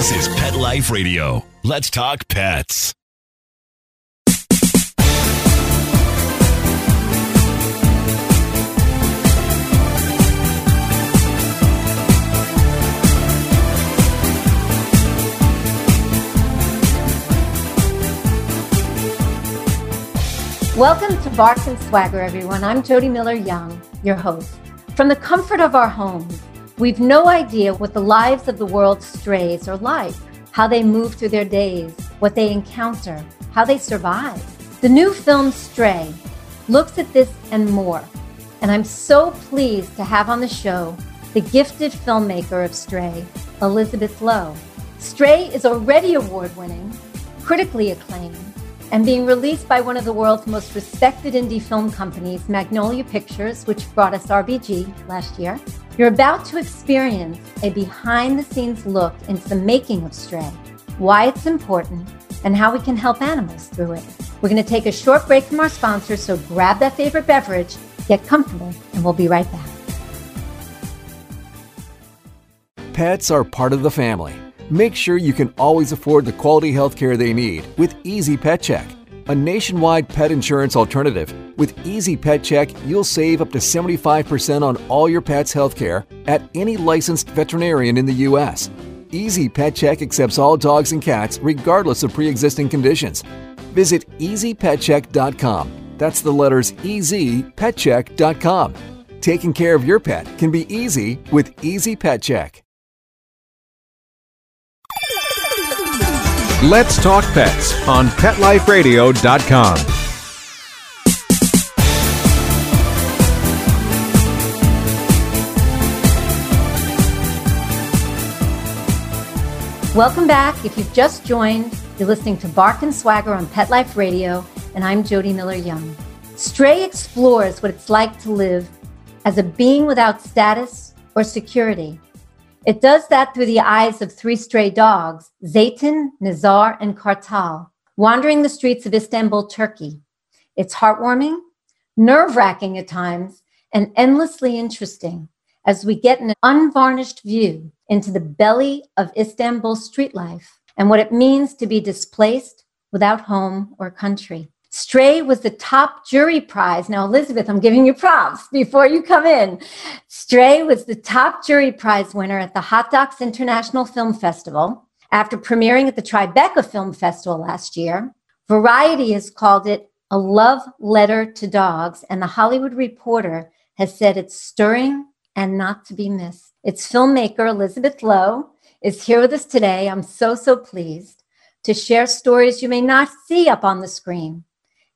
This is Pet Life Radio. Let's talk pets. Welcome to Bark and Swagger, everyone. I'm Jody Miller Young, your host. From the comfort of our homes, we've no idea what the lives of the world's strays are like, how they move through their days, what they encounter, how they survive. The new film Stray looks at this and more. And I'm so pleased to have on the show the gifted filmmaker of Stray, Elizabeth Lo. Stray is already award winning, critically acclaimed, and being released by one of the world's most respected indie film companies, Magnolia Pictures, which brought us RBG last year. You're about to experience a behind the scenes look into the making of Stray, why it's important, and how we can help animals through it. We're going to take a short break from our sponsors, so grab that favorite beverage, get comfortable, and we'll be right back. Pets are part of the family. Make sure you can always afford the quality health care they need with Easy Pet Check, a nationwide pet insurance alternative. With Easy Pet Check, you'll save up to 75% on all your pet's health care at any licensed veterinarian in the U.S. Easy Pet Check accepts all dogs and cats regardless of pre existing conditions. Visit easypetcheck.com. That's the letters easypetcheck.com. Taking care of your pet can be easy with Easy Pet Check. Let's Talk Pets on PetLifeRadio.com. Welcome back. If you've just joined, you're listening to Bark and Swagger on Pet Life Radio, and I'm Jody Miller Young. Stray explores what it's like to live as a being without status or security. It does that through the eyes of three stray dogs, Zeytin, Nazar, and Kartal, wandering the streets of Istanbul, Turkey. It's heartwarming, nerve wracking at times, and endlessly interesting as we get an unvarnished view into the belly of Istanbul street life and what it means to be displaced without home or country. Stray was the top jury prize. Now, Elizabeth, I'm giving you props before you come in. Stray was the top jury prize winner at the Hot Docs International Film Festival after premiering at the Tribeca Film Festival last year. Variety has called it a love letter to dogs, and the Hollywood Reporter has said it's stirring and not to be missed. Its filmmaker, Elizabeth Lo, is here with us today. I'm so, so pleased to share stories you may not see up on the screen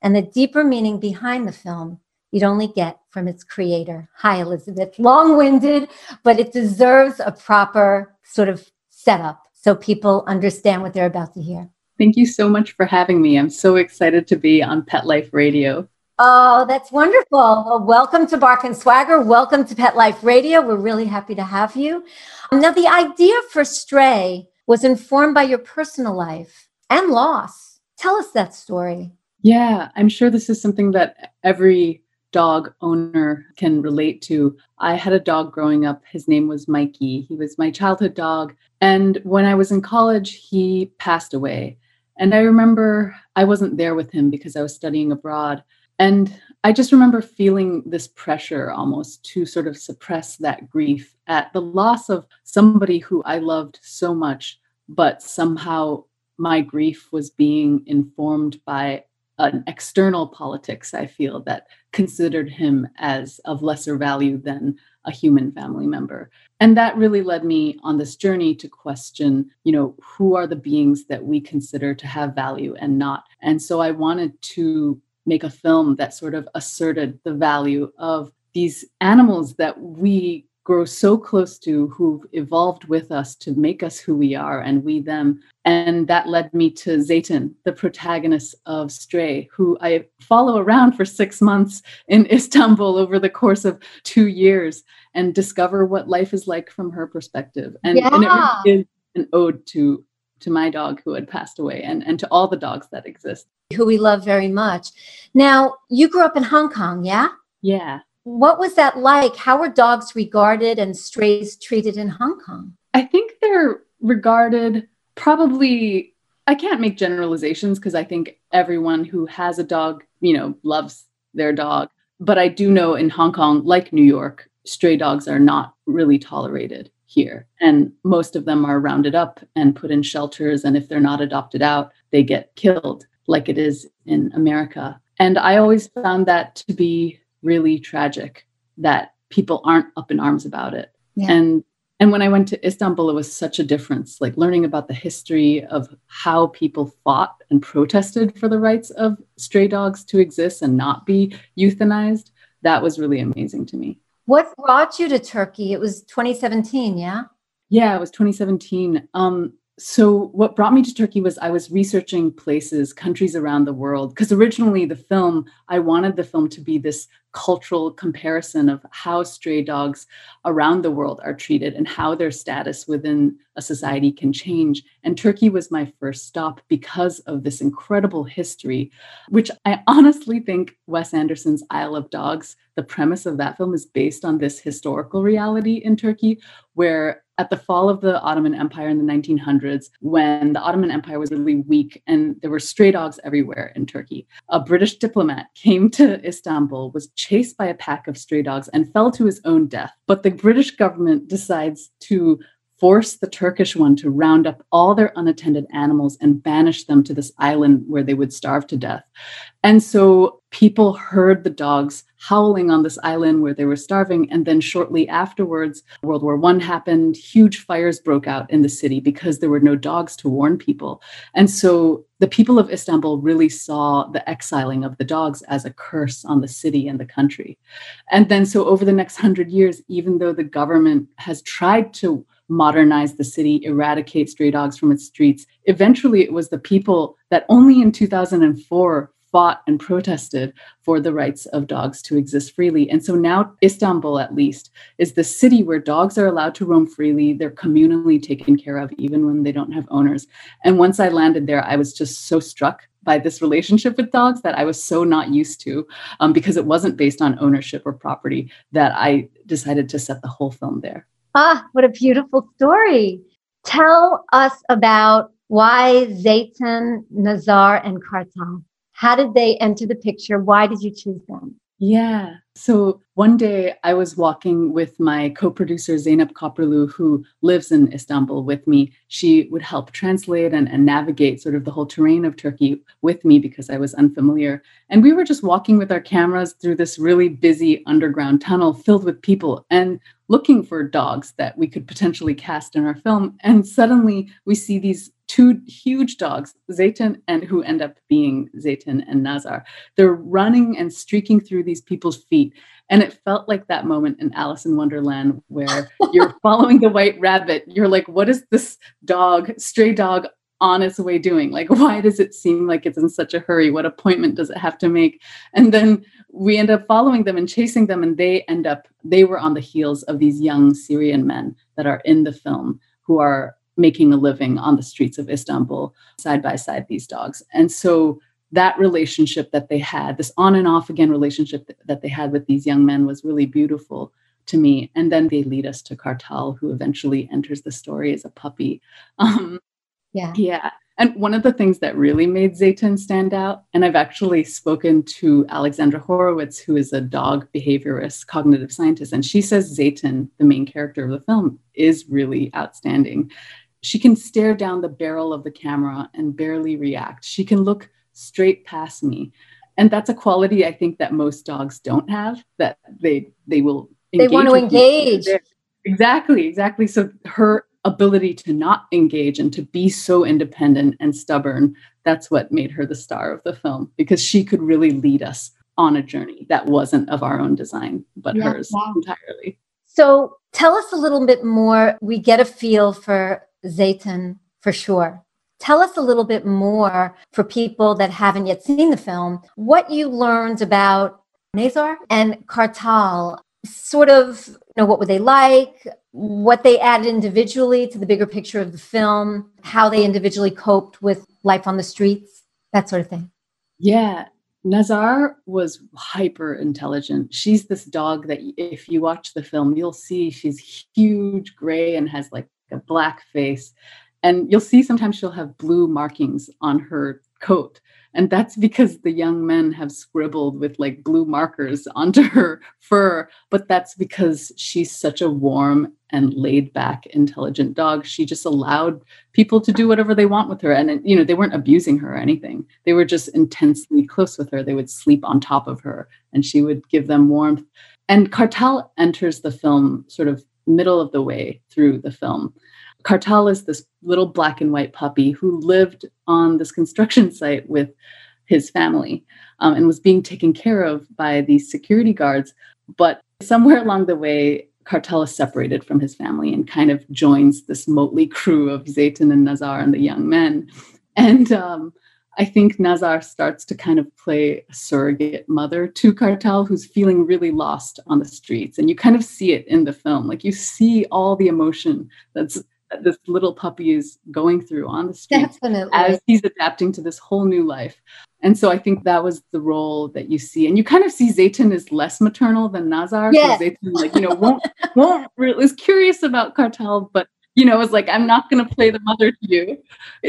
and the deeper meaning behind the film you'd only get from its creator. Hi, Elizabeth. Long winded, but it deserves a proper sort of setup so people understand what they're about to hear. Thank you so much for having me. I'm so excited to be on Pet Life Radio. Oh, that's wonderful. Well, welcome to Bark and Swagger. Welcome to Pet Life Radio. We're really happy to have you. Um, now, the idea for Stray was informed by your personal life and loss. Tell us that story. Yeah, I'm sure this is something that every dog owner can relate to. I had a dog growing up. His name was Mikey. He was my childhood dog. And when I was in college, he passed away. And I remember I wasn't there with him because I was studying abroad. And I just remember feeling this pressure almost to sort of suppress that grief at the loss of somebody who I loved so much, but somehow my grief was being informed by an external politics, I feel, that considered him as of lesser value than a human family member. And that really led me on this journey to question, you know, who are the beings that we consider to have value and not. And so I wanted to make a film that sort of asserted the value of these animals that we grow so close to who've evolved with us to make us who we are and we them and that led me to Zeytin, the protagonist of Stray, who I follow around for six months in Istanbul over the course of two years and discover what life is like from her perspective. And, yeah. and it really is an ode to to my dog who had passed away and, and to all the dogs that exist. Who we love very much. Now, you grew up in Hong Kong, yeah? Yeah. What was that like? How were dogs regarded and strays treated in Hong Kong? I think they're regarded probably I can't make generalizations because I think everyone who has a dog, you know, loves their dog. But I do know in Hong Kong, like New York, stray dogs are not really tolerated here. And most of them are rounded up and put in shelters. And if they're not adopted out, they get killed, like it is in America. And I always found that to be really tragic that people aren't up in arms about it. Yeah. And and when I went to Istanbul, it was such a difference, like learning about the history of how people fought and protested for the rights of stray dogs to exist and not be euthanized. That was really amazing to me. What brought you to Turkey? It was 2017, yeah? Yeah, it was 2017. Um, so what brought me to turkey was i was researching places countries around the world because originally the film i wanted the film to be this cultural comparison of how stray dogs around the world are treated and how their status within a society can change. And turkey was my first stop because of this incredible history which i honestly think wes anderson's isle of dogs the premise of that film is based on this historical reality in turkey where at the fall of the Ottoman Empire in the 1900s, when the Ottoman Empire was really weak and there were stray dogs everywhere in Turkey, a British diplomat came to Istanbul, was chased by a pack of stray dogs, and fell to his own death. But the British government decides to force the Turkish one to round up all their unattended animals and banish them to this island where they would starve to death. And so people heard the dogs howling on this island where they were starving. And then shortly afterwards, World War I happened. Huge fires broke out in the city because there were no dogs to warn people. And so the people of Istanbul really saw the exiling of the dogs as a curse on the city and the country. And then, so over the next hundred years, even though the government has tried to modernize the city, eradicate stray dogs from its streets. Eventually, it was the people that only in 2004 fought and protested for the rights of dogs to exist freely. And so now, Istanbul, at least, is the city where dogs are allowed to roam freely. They're communally taken care of, even when they don't have owners. And once I landed there, I was just so struck by this relationship with dogs that I was so not used to um, because it wasn't based on ownership or property that I decided to set the whole film there. Ah, what a beautiful story. Tell us about why Zeytin, Nazar, and Kartal. How did they enter the picture? Why did you choose them? Yeah. So one day I was walking with my co producer, Zainab Koperlu, who lives in Istanbul with me. She would help translate and, and navigate sort of the whole terrain of Turkey with me because I was unfamiliar. And we were just walking with our cameras through this really busy underground tunnel filled with people and looking for dogs that we could potentially cast in our film. And suddenly we see these two huge dogs, Zeytin and who end up being Zeytin and Nazar. They're running and streaking through these people's feet. And it felt like that moment in Alice in Wonderland where you're following the white rabbit. You're like, what is this dog, stray dog, on its way doing? Like, why does it seem like it's in such a hurry? What appointment does it have to make? And then we end up following them and chasing them, and they end up, they were on the heels of these young Syrian men that are in the film who are making a living on the streets of Istanbul side by side these dogs. And so that relationship that they had, this on and off again relationship that they had with these young men was really beautiful to me. And then they lead us to Kartal, who eventually enters the story as a puppy. Um, yeah. Yeah. And one of the things that really made Zeytin stand out, and I've actually spoken to Alexandra Horowitz, who is a dog behaviorist, cognitive scientist, and she says Zeytin, the main character of the film, is really outstanding. She can stare down the barrel of the camera and barely react. She can look straight past me. And that's a quality I think that most dogs don't have, that they they will They want to engage. Exactly, exactly. So her ability to not engage and to be so independent and stubborn, that's what made her the star of the film because she could really lead us on a journey that wasn't of our own design, but yeah, hers wow. entirely. So tell us a little bit more. We get a feel for Zeytin for sure. Tell us a little bit more for people that haven't yet seen the film, what you learned about Nazar and Kartal. Sort of, you know, what were they like? What they added individually to the bigger picture of the film, how they individually coped with life on the streets, that sort of thing. Yeah, Nazar was hyper intelligent. She's this dog that if you watch the film, you'll see she's huge, gray, and has like a black face. And you'll see sometimes she'll have blue markings on her coat. And that's because the young men have scribbled with like blue markers onto her fur. But that's because she's such a warm and laid back, intelligent dog. She just allowed people to do whatever they want with her. And, you know, they weren't abusing her or anything. They were just intensely close with her. They would sleep on top of her and she would give them warmth. And Kartal enters the film sort of middle of the way through the film. Kartal is this little black and white puppy who lived on this construction site with his family um, and was being taken care of by these security guards. But somewhere along the way, Kartal is separated from his family and kind of joins this motley crew of Zeytin and Nazar and the young men. And um, I think Nazar starts to kind of play a surrogate mother to Kartal, who's feeling really lost on the streets. And you kind of see it in the film. Like you see all the emotion that's this little puppy is going through on the street Definitely. as he's adapting to this whole new life. And so I think that was the role that you see, and you kind of see Zeytin is less maternal than Nazar. Yes. Zeytin, like you know, won't won't really, is curious about Kartal, but you know, is like I'm not going to play the mother to you.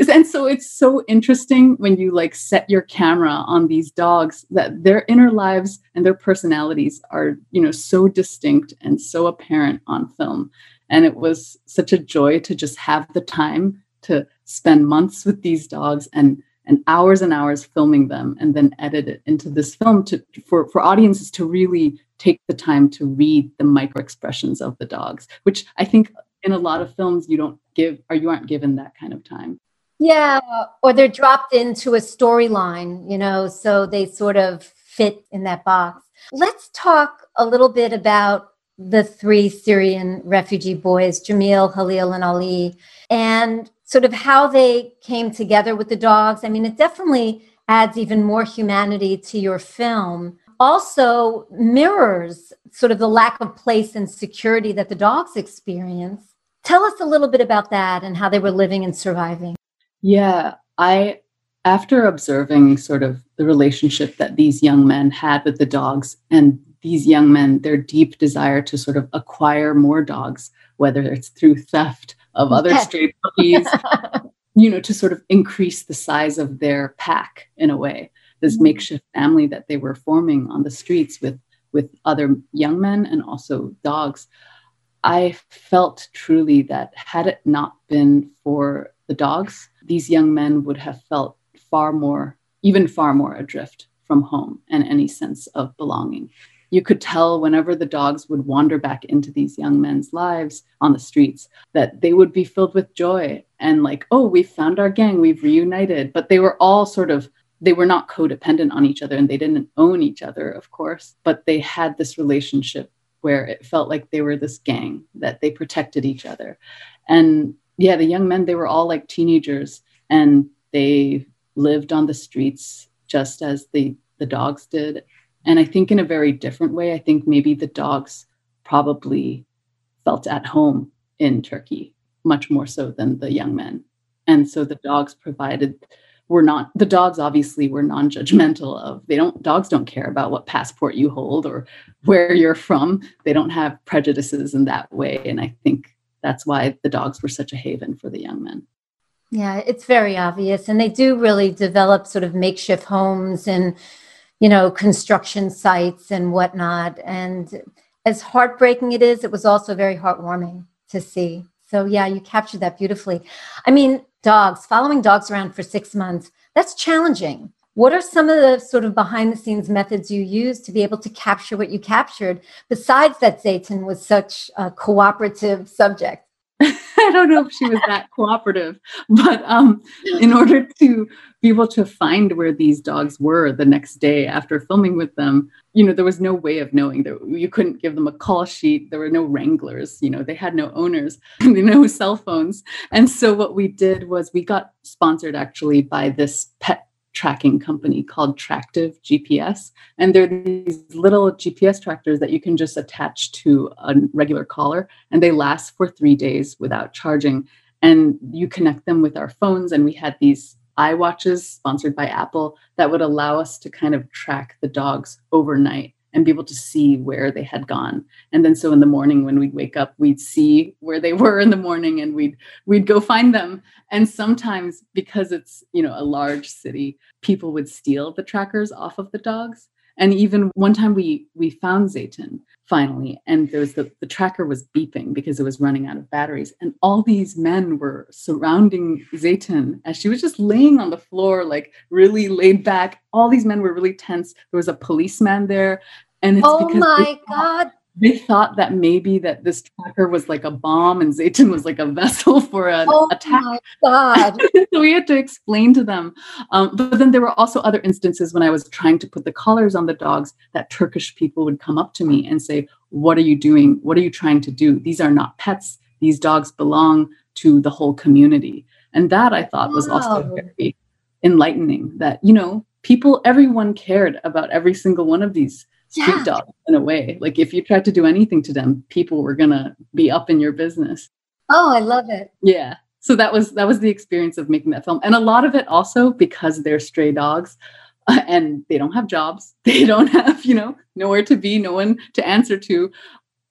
And so it's so interesting when you like set your camera on these dogs that their inner lives and their personalities are you know so distinct and so apparent on film. And it was such a joy to just have the time to spend months with these dogs and and hours and hours filming them and then edit it into this film to for, for audiences to really take the time to read the micro expressions of the dogs, which I think in a lot of films you don't give or you aren't given that kind of time. Yeah, or they're dropped into a storyline, you know, so they sort of fit in that box. Let's talk a little bit about the three Syrian refugee boys, Jamil, Halil, and Ali, and sort of how they came together with the dogs. I mean, it definitely adds even more humanity to your film. Also, mirrors sort of the lack of place and security that the dogs experience. Tell us a little bit about that and how they were living and surviving. Yeah, I, after observing sort of the relationship that these young men had with the dogs and these young men, their deep desire to sort of acquire more dogs, whether it's through theft of other Yes. stray puppies, you know, to sort of increase the size of their pack in a way. This Mhm. makeshift family that they were forming on the streets with with other young men and also dogs. I felt truly that had it not been for the dogs, these young men would have felt far more, even far more adrift from home and any sense of belonging. You could tell whenever the dogs would wander back into these young men's lives on the streets that they would be filled with joy and like, oh, we found our gang, we've reunited. But they were all sort of they were not codependent on each other and they didn't own each other, of course, but they had this relationship where it felt like they were this gang that they protected each other. And yeah, the young men, they were all like teenagers and they lived on the streets just as the, the dogs did. And I think in a very different way, I think maybe the dogs probably felt at home in Turkey much more so than the young men. And so the dogs provided were not the dogs obviously were non-judgmental of they don't dogs don't care about what passport you hold or where you're from they don't have prejudices in that way and i think that's why the dogs were such a haven for the young men Yeah, it's very obvious. And they do really develop sort of makeshift homes and, you know, construction sites and whatnot. And as heartbreaking it is, it was also very heartwarming to see. So, yeah, you captured that beautifully. I mean, dogs, following dogs around for six months, that's challenging. What are some of the sort of behind the scenes methods you use to be able to capture what you captured, besides that Zeytin was such a cooperative subject? I don't know if she was that cooperative, but um, in order to be able to find where these dogs were the next day after filming with them, you know, there was no way of knowing that you couldn't give them a call sheet. There were no wranglers, you know, they had no owners, no cell phones. And so what we did was we got sponsored actually by this pet tracking company called Tractive GPS. And they're these little GPS tractors that you can just attach to a regular collar, and they last for three days without charging. And you connect them with our phones, and we had these iWatches sponsored by Apple that would allow us to kind of track the dogs overnight and be able to see where they had gone. And then so in the morning when we'd wake up, we'd see where they were in the morning and we'd we'd go find them. And sometimes because it's, you know, a large city, people would steal the trackers off of the dogs. And even one time we we found Zeytin finally, and there was the, the tracker was beeping because it was running out of batteries. And all these men were surrounding Zeytin as she was just laying on the floor, like really laid back. All these men were really tense. There was a policeman there. And it's oh because my God they thought that maybe that this tracker was like a bomb and Zeytin was like a vessel for an oh attack. Oh my God. so we had to explain to them. Um, but then there were also other instances when I was trying to put the collars on the dogs that Turkish people would come up to me and say, What are you doing? What are you trying to do? These are not pets. These dogs belong to the whole community. And that I thought was also very enlightening that, you know, people, everyone cared about every single one of these Yeah. dogs in a way. Like if you tried to do anything to them, people were gonna be up in your business. Oh, I love it. Yeah. So that was that was the experience of making that film, and a lot of it also because they're stray dogs, uh, and they don't have jobs. They don't have you know nowhere to be, no one to answer to.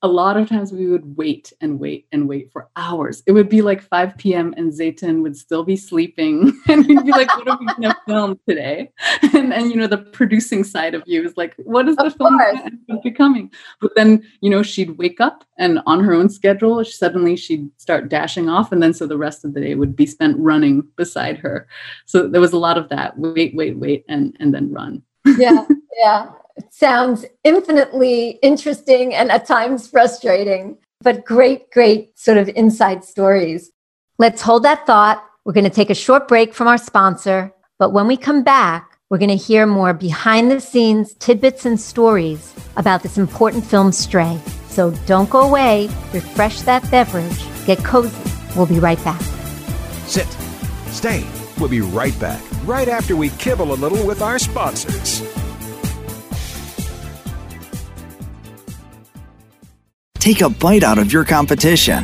A lot of times we would wait and wait and wait for hours. It would be like 5 p.m. and Zeytin would still be sleeping. And you'd be like, what are we gonna film today? And and you know, the producing side of you is like, what is the Of film course. gonna end up becoming? But then, you know, she'd wake up and on her own schedule, suddenly she'd start dashing off. And then so the rest of the day would be spent running beside her. So there was a lot of that. Wait, wait, wait, and and then run. Yeah. Yeah. Sounds infinitely interesting and at times frustrating, but great, great sort of inside stories. Let's hold that thought. We're going to take a short break from our sponsor, but when we come back, we're going to hear more behind the scenes tidbits and stories about this important film, Stray. So don't go away, refresh that beverage, get cozy. We'll be right back. Sit. Stay. We'll be right back, right after we kibble a little with our sponsors. Take a bite out of your competition.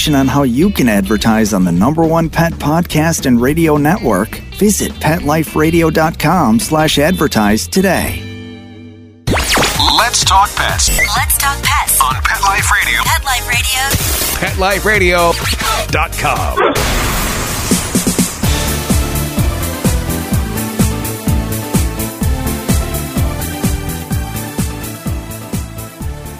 on how you can advertise on the number one pet podcast and radio network, visit PetLifeRadio.com slash advertise today. Let's talk pets Let's talk pets. on Pet Life Radio. Pet Life Radio. PetLifeRadio.com.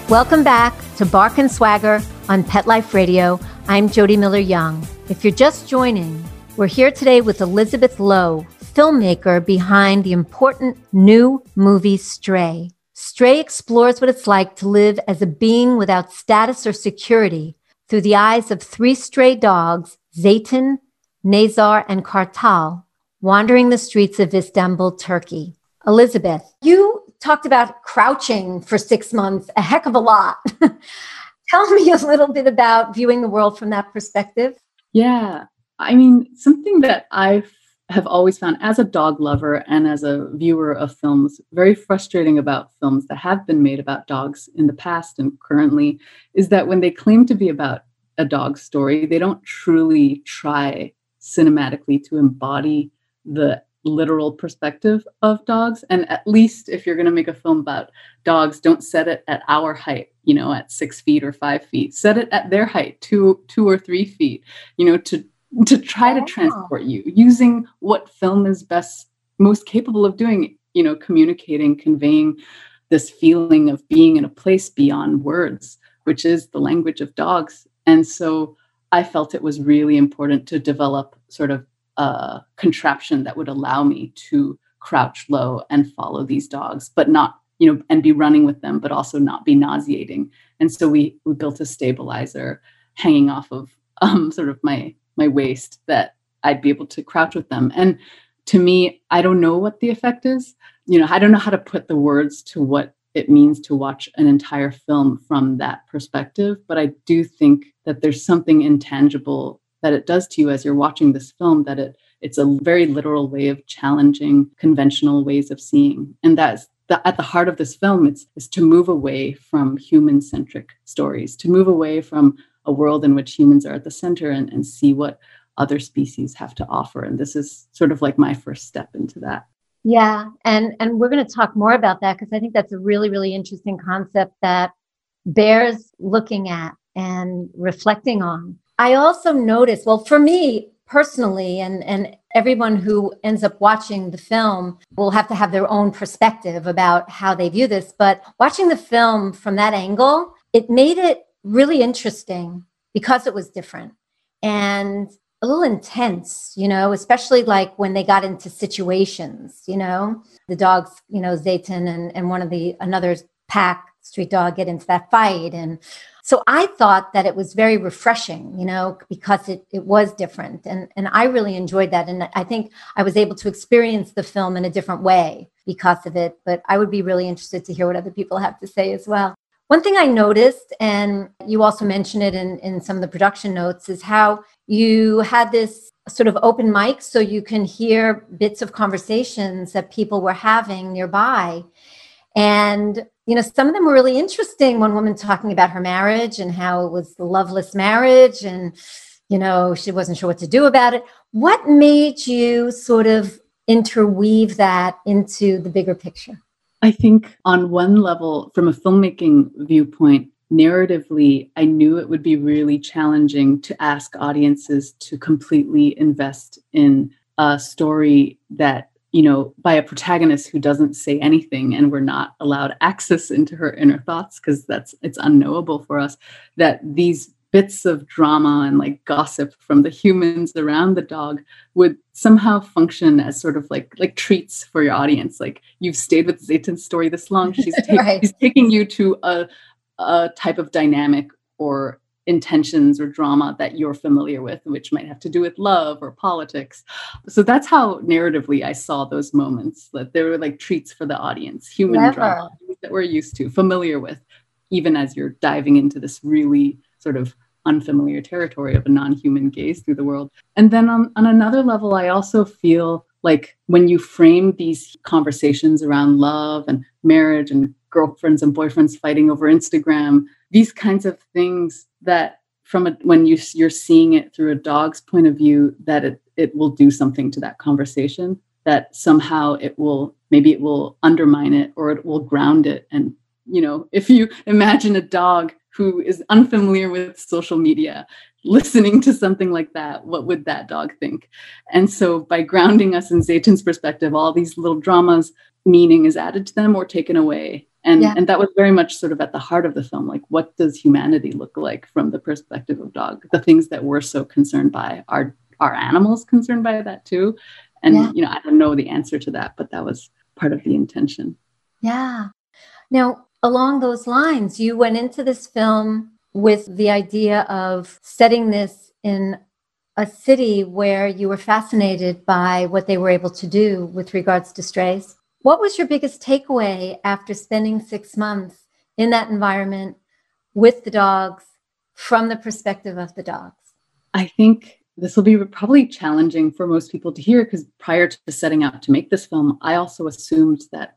Welcome back to Bark and Swagger on Pet Life Radio. I'm Jody Miller Young. If you're just joining, we're here today with Elizabeth Lo, filmmaker behind the important new movie Stray. Stray explores what it's like to live as a being without status or security through the eyes of three stray dogs, Zeytin, Nazar, and Kartal, wandering the streets of Istanbul, Turkey. Elizabeth, you talked about crouching for six months, a heck of a lot. Tell me a little bit about viewing the world from that perspective. Yeah. I mean, something that I have always found as a dog lover and as a viewer of films very frustrating about films that have been made about dogs in the past and currently is that when they claim to be about a dog story, they don't truly try cinematically to embody the literal perspective of dogs. And at least if you're going to make a film about dogs, don't set it at our height, you know, at six feet or five feet. Set it at their height, two, two or three feet, you know, to to try to Oh. transport you using what film is best most capable of doing, you know, communicating, conveying this feeling of being in a place beyond words, which is the language of dogs. And so I felt it was really important to develop sort of a contraption that would allow me to crouch low and follow these dogs, but not, you know, and be running with them, but also not be nauseating. And so we we built a stabilizer hanging off of um, sort of my my waist that I'd be able to crouch with them. And to me, I don't know what the effect is. You know, I don't know how to put the words to what it means to watch an entire film from that perspective. But I do think that there's something intangible that it does to you as you're watching this film that it it's a very literal way of challenging conventional ways of seeing. And that's the, at the heart of this film it's is to move away from human centric stories to move away from a world in which humans are at the center and, and see what other species have to offer. And this is sort of like my first step into that. Yeah and and we're going to talk more about that because i think that's a really really interesting concept that bears looking at and reflecting on i also noticed well for me personally and and everyone who ends up watching the film will have to have their own perspective about how they view this but watching the film from that angle it made it really interesting because it was different and a little intense, you know, especially like when they got into situations, you know, the dogs, you know, Zeytin and, and one of the another pack street dog get into that fight. And so I thought that it was very refreshing, you know, because it, it was different. And, and I really enjoyed that. And I think I was able to experience the film in a different way because of it. But I would be really interested to hear what other people have to say as well. One thing I noticed, and you also mentioned it in, in some of the production notes, is how you had this sort of open mic so you can hear bits of conversations that people were having nearby. And, you know, some of them were really interesting. One woman talking about her marriage and how it was a loveless marriage and, you know, she wasn't sure what to do about it. What made you sort of interweave that into the bigger picture? I think, on one level, from a filmmaking viewpoint, narratively, I knew it would be really challenging to ask audiences to completely invest in a story that, you know, by a protagonist who doesn't say anything and we're not allowed access into her inner thoughts because that's it's unknowable for us that these bits of drama and like gossip from the humans around the dog would somehow function as sort of like like treats for your audience like you've stayed with zeytin's story this long she's, right. she's taking you to a, a type of dynamic or intentions or drama that you're familiar with which might have to do with love or politics so that's how narratively i saw those moments that they were like treats for the audience human Never. drama that we're used to familiar with even as you're diving into this really sort of unfamiliar territory of a non-human gaze through the world and then on, on another level i also feel like when you frame these conversations around love and marriage and girlfriends and boyfriends fighting over instagram these kinds of things that from a, when you, you're seeing it through a dog's point of view that it, it will do something to that conversation that somehow it will maybe it will undermine it or it will ground it. And you know if you imagine a dog who is unfamiliar with social media listening to something like that what would that dog think? And so by grounding us in zeytin's perspective all these little dramas meaning is added to them or taken away and yeah. and that was very much sort of at the heart of the film like what does humanity look like from the perspective of dog the things that we're so concerned by are are animals concerned by that too and yeah. you know i don't know the answer to that but that was part of the intention yeah now along those lines, you went into this film with the idea of setting this in a city where you were fascinated by what they were able to do with regards to strays. What was your biggest takeaway after spending six months in that environment with the dogs from the perspective of the dogs? I think this will be probably challenging for most people to hear because prior to setting out to make this film, I also assumed that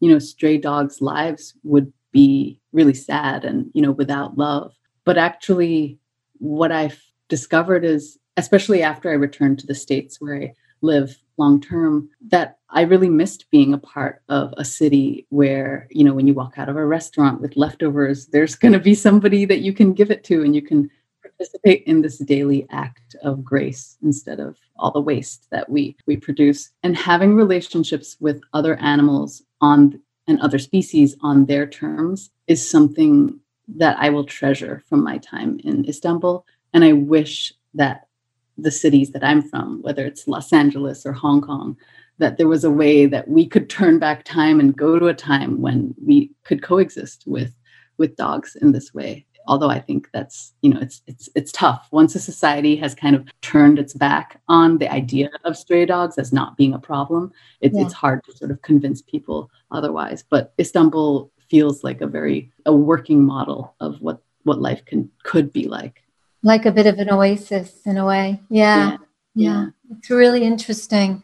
you know stray dogs lives would be really sad and you know without love but actually what i've discovered is especially after i returned to the states where i live long term that i really missed being a part of a city where you know when you walk out of a restaurant with leftovers there's going to be somebody that you can give it to and you can participate in this daily act of grace instead of all the waste that we we produce and having relationships with other animals on and other species on their terms is something that I will treasure from my time in Istanbul. And I wish that the cities that I'm from, whether it's Los Angeles or Hong Kong, that there was a way that we could turn back time and go to a time when we could coexist with with dogs in this way although I think that's you know it's it's it's tough once a society has kind of turned its back on the idea of stray dogs as not being a problem. It's yeah. it's hard to sort of convince people otherwise. But Istanbul feels like a very a working model of what what life can could be like. Like a bit of an oasis in a way. Yeah. Yeah. yeah. It's really interesting.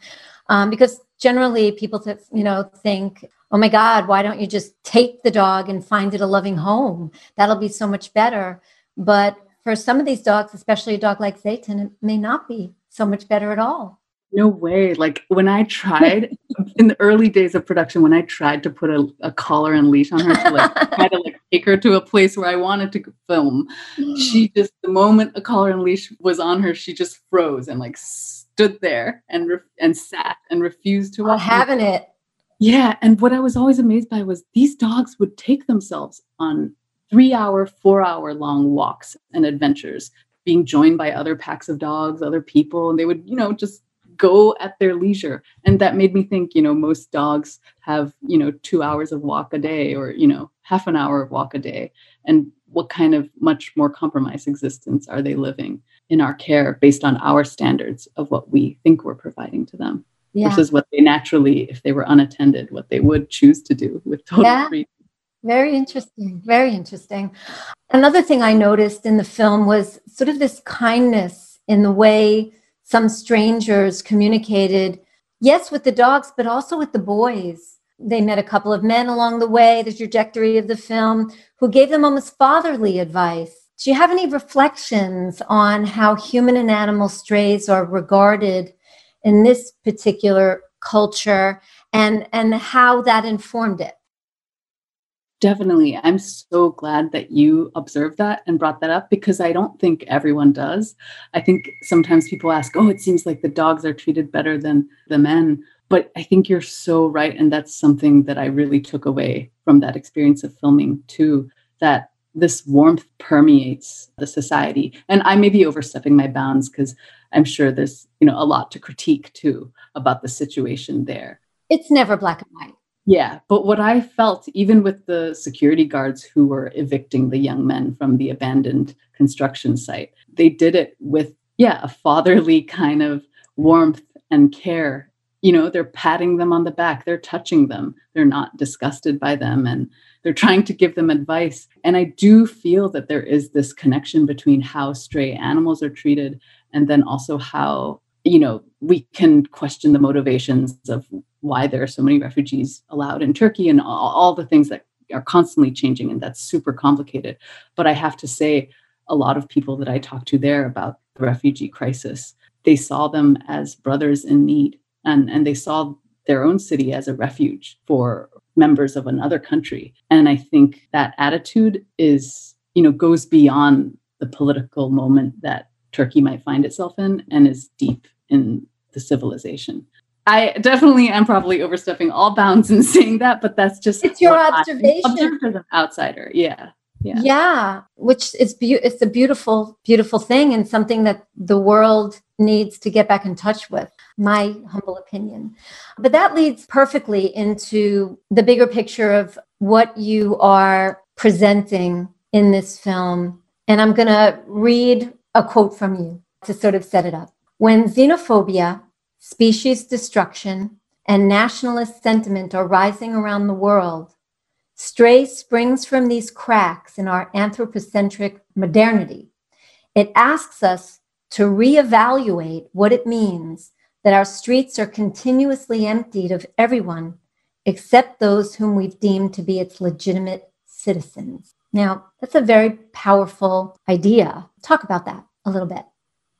Um, because generally people th- you know think oh my god why don't you just take the dog and find it a loving home? That'll be so much better. But for some of these dogs especially a dog like zeytin it may not be so much better at all. No way. Like when i tried in the early days of production when i tried to put a, a collar and leash on her to like try to like take her to a place where i wanted to film she just the moment a collar and leash was on her she just froze and like stood there and re- and sat and refused to oh, walk. having it. Yeah, and what I was always amazed by was these dogs would take themselves on three hour, four hour long walks and adventures, being joined by other packs of dogs, other people, and they would, you know, just go at their leisure. And that made me think, you know, most dogs have, you know, two hours of walk a day or, you know, half an hour of walk a day. And what kind of much more compromised existence are they living? In our care based on our standards of what we think we're providing to them yeah. versus what they naturally, if they were unattended, what they would choose to do with total yeah. freedom. Very interesting. Very interesting. Another thing I noticed in the film was sort of this kindness in the way some strangers communicated, yes, with the dogs, but also with the boys. They met a couple of men along the way, the trajectory of the film, who gave them almost fatherly advice do you have any reflections on how human and animal strays are regarded in this particular culture and, and how that informed it? Definitely. I'm so glad that you observed that and brought that up because I don't think everyone does. I think sometimes people ask, oh, it seems like the dogs are treated better than the men. But I think you're so right. And that's something that I really took away from that experience of filming too that this warmth permeates the society. And i may be overstepping my bounds because i'm sure there's you know a lot to critique too about the situation there. It's never black and white. Yeah but what i felt even with the security guards who were evicting the young men from the abandoned construction site they did it with yeah a fatherly kind of warmth and care you know they're patting them on the back they're touching them they're not disgusted by them and they're trying to give them advice. And I do feel that there is this connection between how stray animals are treated and then also how, you know, we can question the motivations of why there are so many refugees allowed in Turkey and all, all the things that are constantly changing. And that's super complicated. But I have to say, a lot of people that I talked to there about the refugee crisis, they saw them as brothers in need and, and they saw their own city as a refuge for members of another country. And I think that attitude is, you know, goes beyond the political moment that Turkey might find itself in and is deep in the civilization. I definitely am probably overstepping all bounds in saying that, but that's just it's your observation. Observed as an outsider, yeah. Yeah. yeah which is be- it's a beautiful beautiful thing and something that the world needs to get back in touch with my humble opinion. But that leads perfectly into the bigger picture of what you are presenting in this film. And i'm going to read a quote from you to sort of set it up. When xenophobia species destruction and nationalist sentiment are rising around the world Stray springs from these cracks in our anthropocentric modernity. It asks us to reevaluate what it means that our streets are continuously emptied of everyone except those whom we've deemed to be its legitimate citizens. Now, that's a very powerful idea. Talk about that a little bit.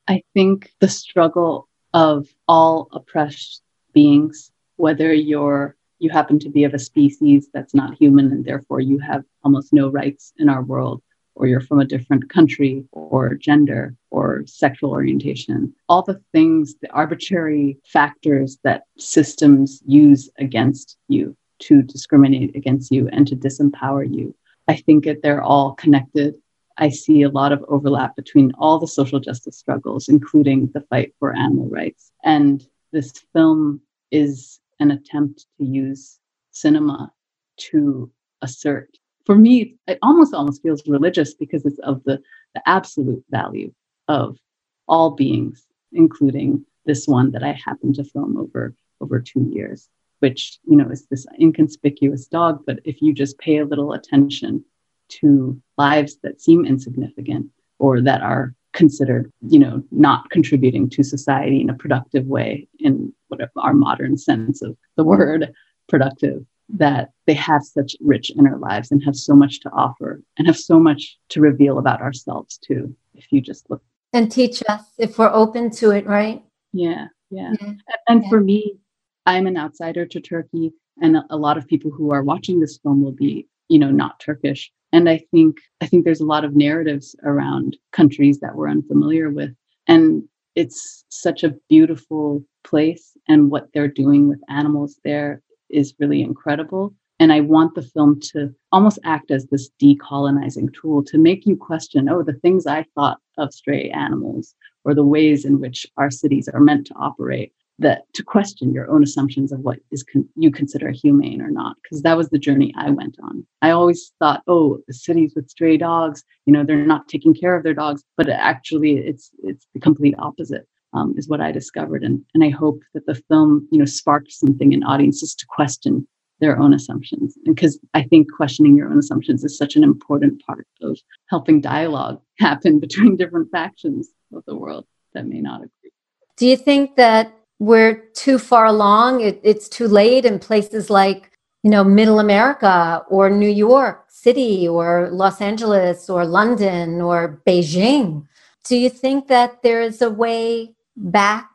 I think the struggle of all oppressed beings, whether you're you happen to be of a species that's not human and therefore you have almost no rights in our world or you're from a different country or gender or sexual orientation. All the things the arbitrary factors that systems use against you to discriminate against you and to disempower you i think that they're all connected. I see a lot of overlap between all the social justice struggles including the fight for animal rights. And this film is an attempt to use cinema to assert. For me, it almost almost feels religious because it's of the, the absolute value of all beings, including this one that I happened to film over over two years. which, you know, is this inconspicuous dog. But if you just pay a little attention to lives that seem insignificant or that are considered, you know, not contributing to society in a productive way in whatever our modern sense of the word productive, that they have such rich inner lives and have so much to offer and have so much to reveal about ourselves too, if you just look. And teach us if we're open to it, right? Yeah, yeah. Mm-hmm. yeah. And yeah. for me, I'm an outsider to Turkey, and a lot of people who are watching this film will be, you know, not Turkish and i think i think there's a lot of narratives around countries that we're unfamiliar with. And it's such a beautiful place and what they're doing with animals there is really incredible. And i want the film to almost act as this decolonizing tool to make you question oh the things i thought of stray animals or the ways in which our cities are meant to operate that to question your own assumptions of what is con- you consider humane or not because that was the journey i went on. I always thought oh the cities with stray dogs you know they're not taking care of their dogs but actually it's it's the complete opposite um, is what i discovered and and i hope that the film you know sparked something in audiences to question their own assumptions because i think questioning your own assumptions is such an important part of helping dialogue happen between different factions of the world. That may not agree. Do you think that we're too far along. It, it's too late in places like, you know, middle America or New York City or Los Angeles or London or Beijing. Do you think that there is a way back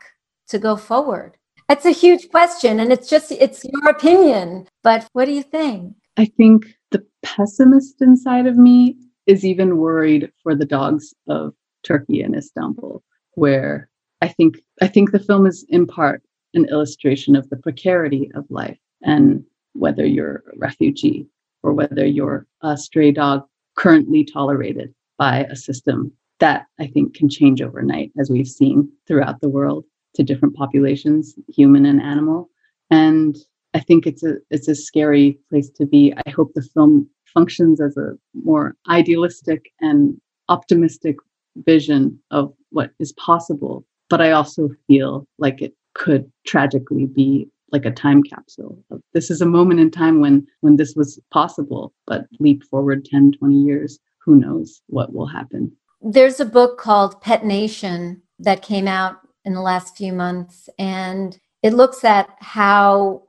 to go forward? That's a huge question. And it's just, it's your opinion. But what do you think? I think the pessimist inside of me is even worried for the dogs of Turkey and Istanbul, where I think I think the film is in part an illustration of the precarity of life and whether you're a refugee or whether you're a stray dog currently tolerated by a system that I think can change overnight, as we've seen throughout the world to different populations, human and animal. And I think it's a it's a scary place to be. I hope the film functions as a more idealistic and optimistic vision of what is possible but I also feel like it could tragically be like a time capsule. This is a moment in time when when this was possible, but leap forward 10, 20 years, who knows what will happen. There's a book called Pet Nation that came out in the last few months and it looks at how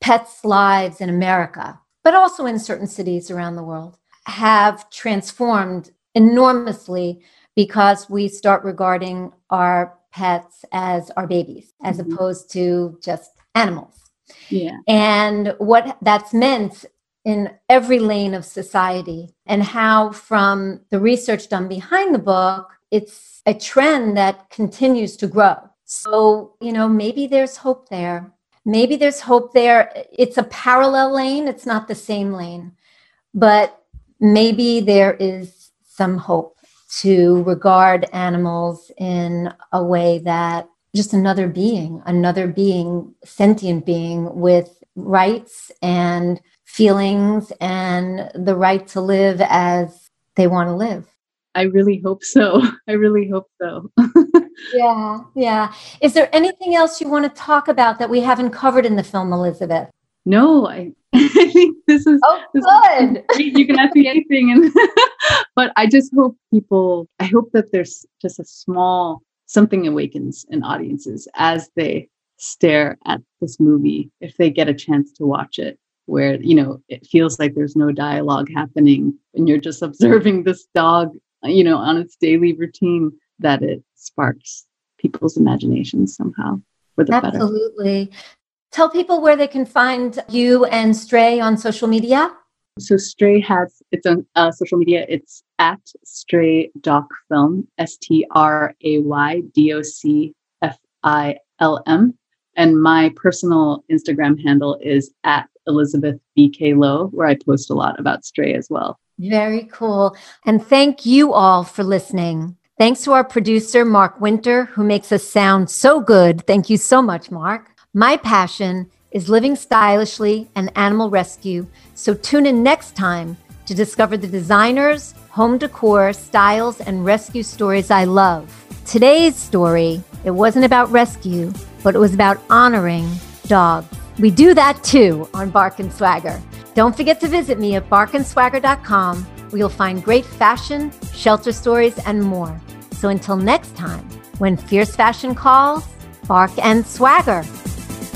pets' lives in America, but also in certain cities around the world, have transformed enormously because we start regarding our pets as our babies as mm-hmm. opposed to just animals. Yeah. And what that's meant in every lane of society, and how, from the research done behind the book, it's a trend that continues to grow. So, you know, maybe there's hope there. Maybe there's hope there. It's a parallel lane, it's not the same lane, but maybe there is some hope to regard animals in a way that just another being, another being, sentient being with rights and feelings and the right to live as they want to live. I really hope so. I really hope so. yeah, yeah. Is there anything else you want to talk about that we haven't covered in the film, Elizabeth? No, I, I think this is oh this good. Is you can ask me anything, and but I just hope people. I hope that there's just a small something awakens in audiences as they stare at this movie if they get a chance to watch it where you know it feels like there's no dialogue happening and you're just observing this dog you know on its daily routine that it sparks people's imaginations somehow for the absolutely better. Tell people where they can find you and Stray on social media. So Stray has its own uh, social media. It's at Stray Doc Film, S T R A Y D O C F I L M, and my personal Instagram handle is at Elizabeth BK Lo, where I post a lot about Stray as well. Very cool. And thank you all for listening. Thanks to our producer, Mark Winter, who makes us sound so good. Thank you so much, Mark. My passion is living stylishly and animal rescue, so tune in next time to discover the designers, home decor, styles, and rescue stories I love. Today's story, it wasn't about rescue, but it was about honoring dogs. We do that too on Bark and Swagger. Don't forget to visit me at barkandswagger.com where you'll find great fashion, shelter stories, and more. So until next time, when fierce fashion calls, bark and swagger.